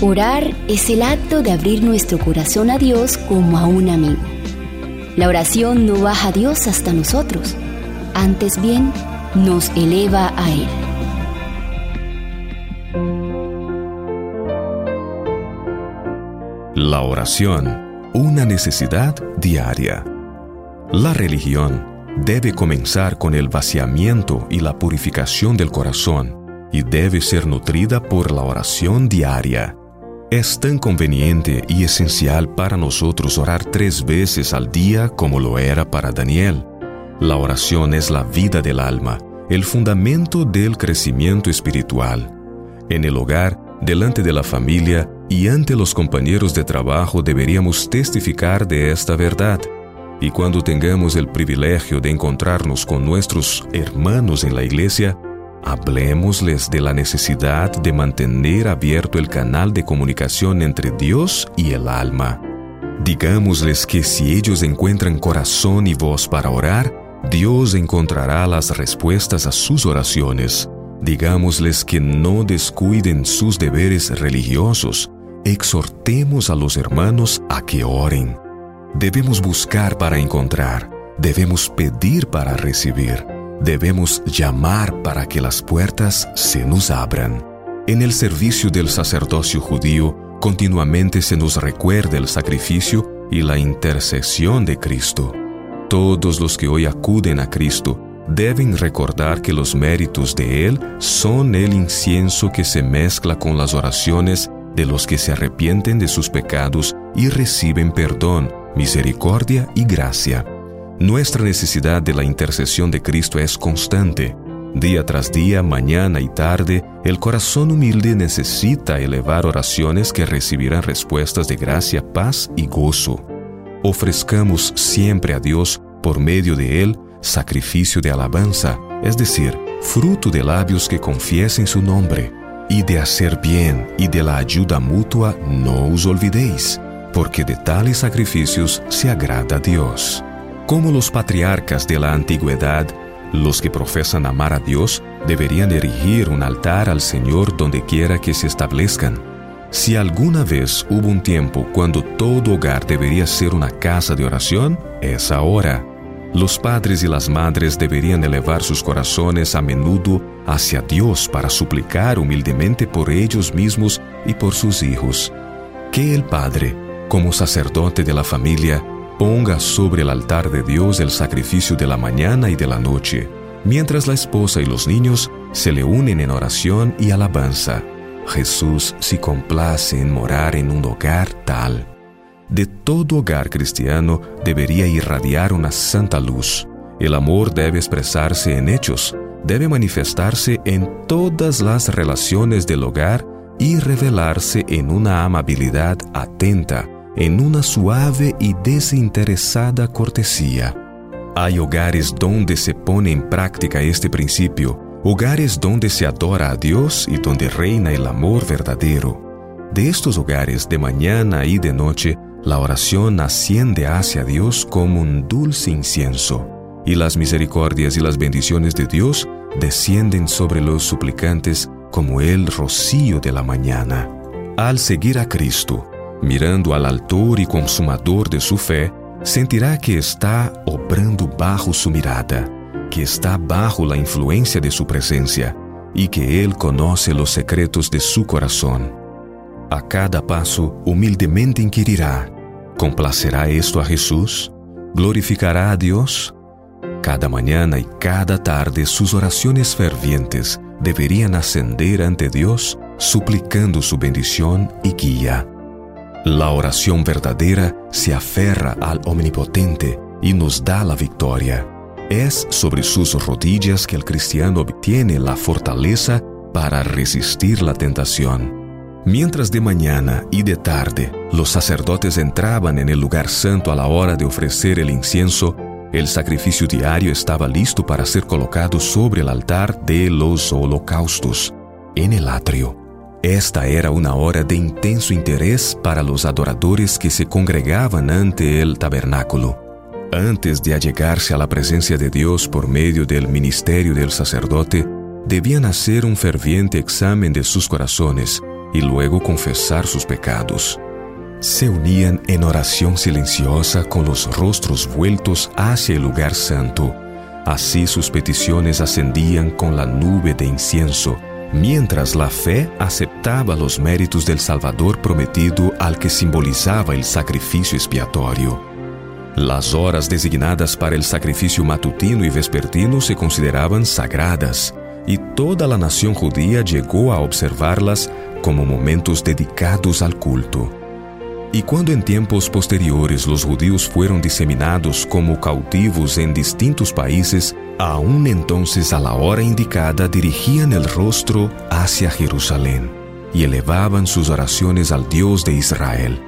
Orar es el acto de abrir nuestro corazón a Dios como a un amigo. La oración no baja a Dios hasta nosotros, antes bien nos eleva a Él. La oración, una necesidad diaria. La religión debe comenzar con el vaciamiento y la purificación del corazón y debe ser nutrida por la oración diaria. Es tan conveniente y esencial para nosotros orar tres veces al día como lo era para Daniel. La oración es la vida del alma, el fundamento del crecimiento espiritual. En el hogar, delante de la familia y ante los compañeros de trabajo deberíamos testificar de esta verdad. Y cuando tengamos el privilegio de encontrarnos con nuestros hermanos en la iglesia, Hablemosles de la necesidad de mantener abierto el canal de comunicación entre Dios y el alma. Digámosles que si ellos encuentran corazón y voz para orar, Dios encontrará las respuestas a sus oraciones. Digámosles que no descuiden sus deberes religiosos. Exhortemos a los hermanos a que oren. Debemos buscar para encontrar. Debemos pedir para recibir. Debemos llamar para que las puertas se nos abran. En el servicio del sacerdocio judío, continuamente se nos recuerda el sacrificio y la intercesión de Cristo. Todos los que hoy acuden a Cristo deben recordar que los méritos de Él son el incienso que se mezcla con las oraciones de los que se arrepienten de sus pecados y reciben perdón, misericordia y gracia. Nuestra necesidad de la intercesión de Cristo es constante. Día tras día, mañana y tarde, el corazón humilde necesita elevar oraciones que recibirán respuestas de gracia, paz y gozo. Ofrezcamos siempre a Dios, por medio de Él, sacrificio de alabanza, es decir, fruto de labios que confiesen su nombre, y de hacer bien y de la ayuda mutua no os olvidéis, porque de tales sacrificios se agrada a Dios. Como los patriarcas de la antigüedad, los que profesan amar a Dios deberían erigir un altar al Señor donde quiera que se establezcan. Si alguna vez hubo un tiempo cuando todo hogar debería ser una casa de oración, es ahora. Los padres y las madres deberían elevar sus corazones a menudo hacia Dios para suplicar humildemente por ellos mismos y por sus hijos. Que el Padre, como sacerdote de la familia, ponga sobre el altar de Dios el sacrificio de la mañana y de la noche, mientras la esposa y los niños se le unen en oración y alabanza. Jesús se complace en morar en un hogar tal. De todo hogar cristiano debería irradiar una santa luz. El amor debe expresarse en hechos, debe manifestarse en todas las relaciones del hogar y revelarse en una amabilidad atenta, en una suave y desinteresada cortesía. Hay hogares donde se pone en práctica este principio, hogares donde se adora a Dios y donde reina el amor verdadero. De estos hogares, de mañana y de noche, la oración asciende hacia Dios como un dulce incienso, y las misericordias y las bendiciones de Dios descienden sobre los suplicantes como el rocío de la mañana. Al seguir a Cristo, mirando al autor y consumador de su fe, sentirá que está obrando bajo su mirada, que está bajo la influencia de su presencia y que Él conoce los secretos de su corazón. A cada paso, humildemente inquirirá, ¿complacerá esto a Jesús? ¿Glorificará a Dios? Cada mañana y cada tarde sus oraciones fervientes deberían ascender ante Dios suplicando su bendición y guía. La oración verdadera se aferra al Omnipotente y nos da la victoria. Es sobre sus rodillas que el cristiano obtiene la fortaleza para resistir la tentación. Mientras de mañana y de tarde los sacerdotes entraban en el lugar santo a la hora de ofrecer el incienso, el sacrificio diario estaba listo para ser colocado sobre el altar de los holocaustos, en el atrio. Esta era una hora de intenso interés para los adoradores que se congregaban ante el tabernáculo. Antes de allegarse a la presencia de Dios por medio del ministerio del sacerdote, debían hacer un ferviente examen de sus corazones y luego confesar sus pecados. Se unían en oración silenciosa con los rostros vueltos hacia el lugar santo. Así sus peticiones ascendían con la nube de incienso, mientras la fe aceptaba los méritos del Salvador prometido al que simbolizaba el sacrificio expiatorio. Las horas designadas para el sacrificio matutino y vespertino se consideraban sagradas, y toda la nación judía llegó a observarlas como momentos dedicados al culto. Y cuando en tiempos posteriores los judíos fueron diseminados como cautivos en distintos países, aún entonces a la hora indicada dirigían el rostro hacia Jerusalén y elevaban sus oraciones al Dios de Israel.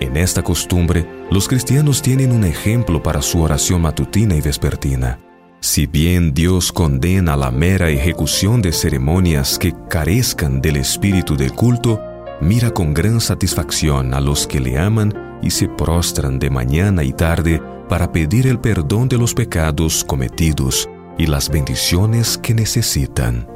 En esta costumbre, los cristianos tienen un ejemplo para su oración matutina y vespertina. Si bien Dios condena la mera ejecución de ceremonias que carezcan del espíritu del culto, mira con gran satisfacción a los que le aman y se prostran de mañana y tarde para pedir el perdón de los pecados cometidos y las bendiciones que necesitan.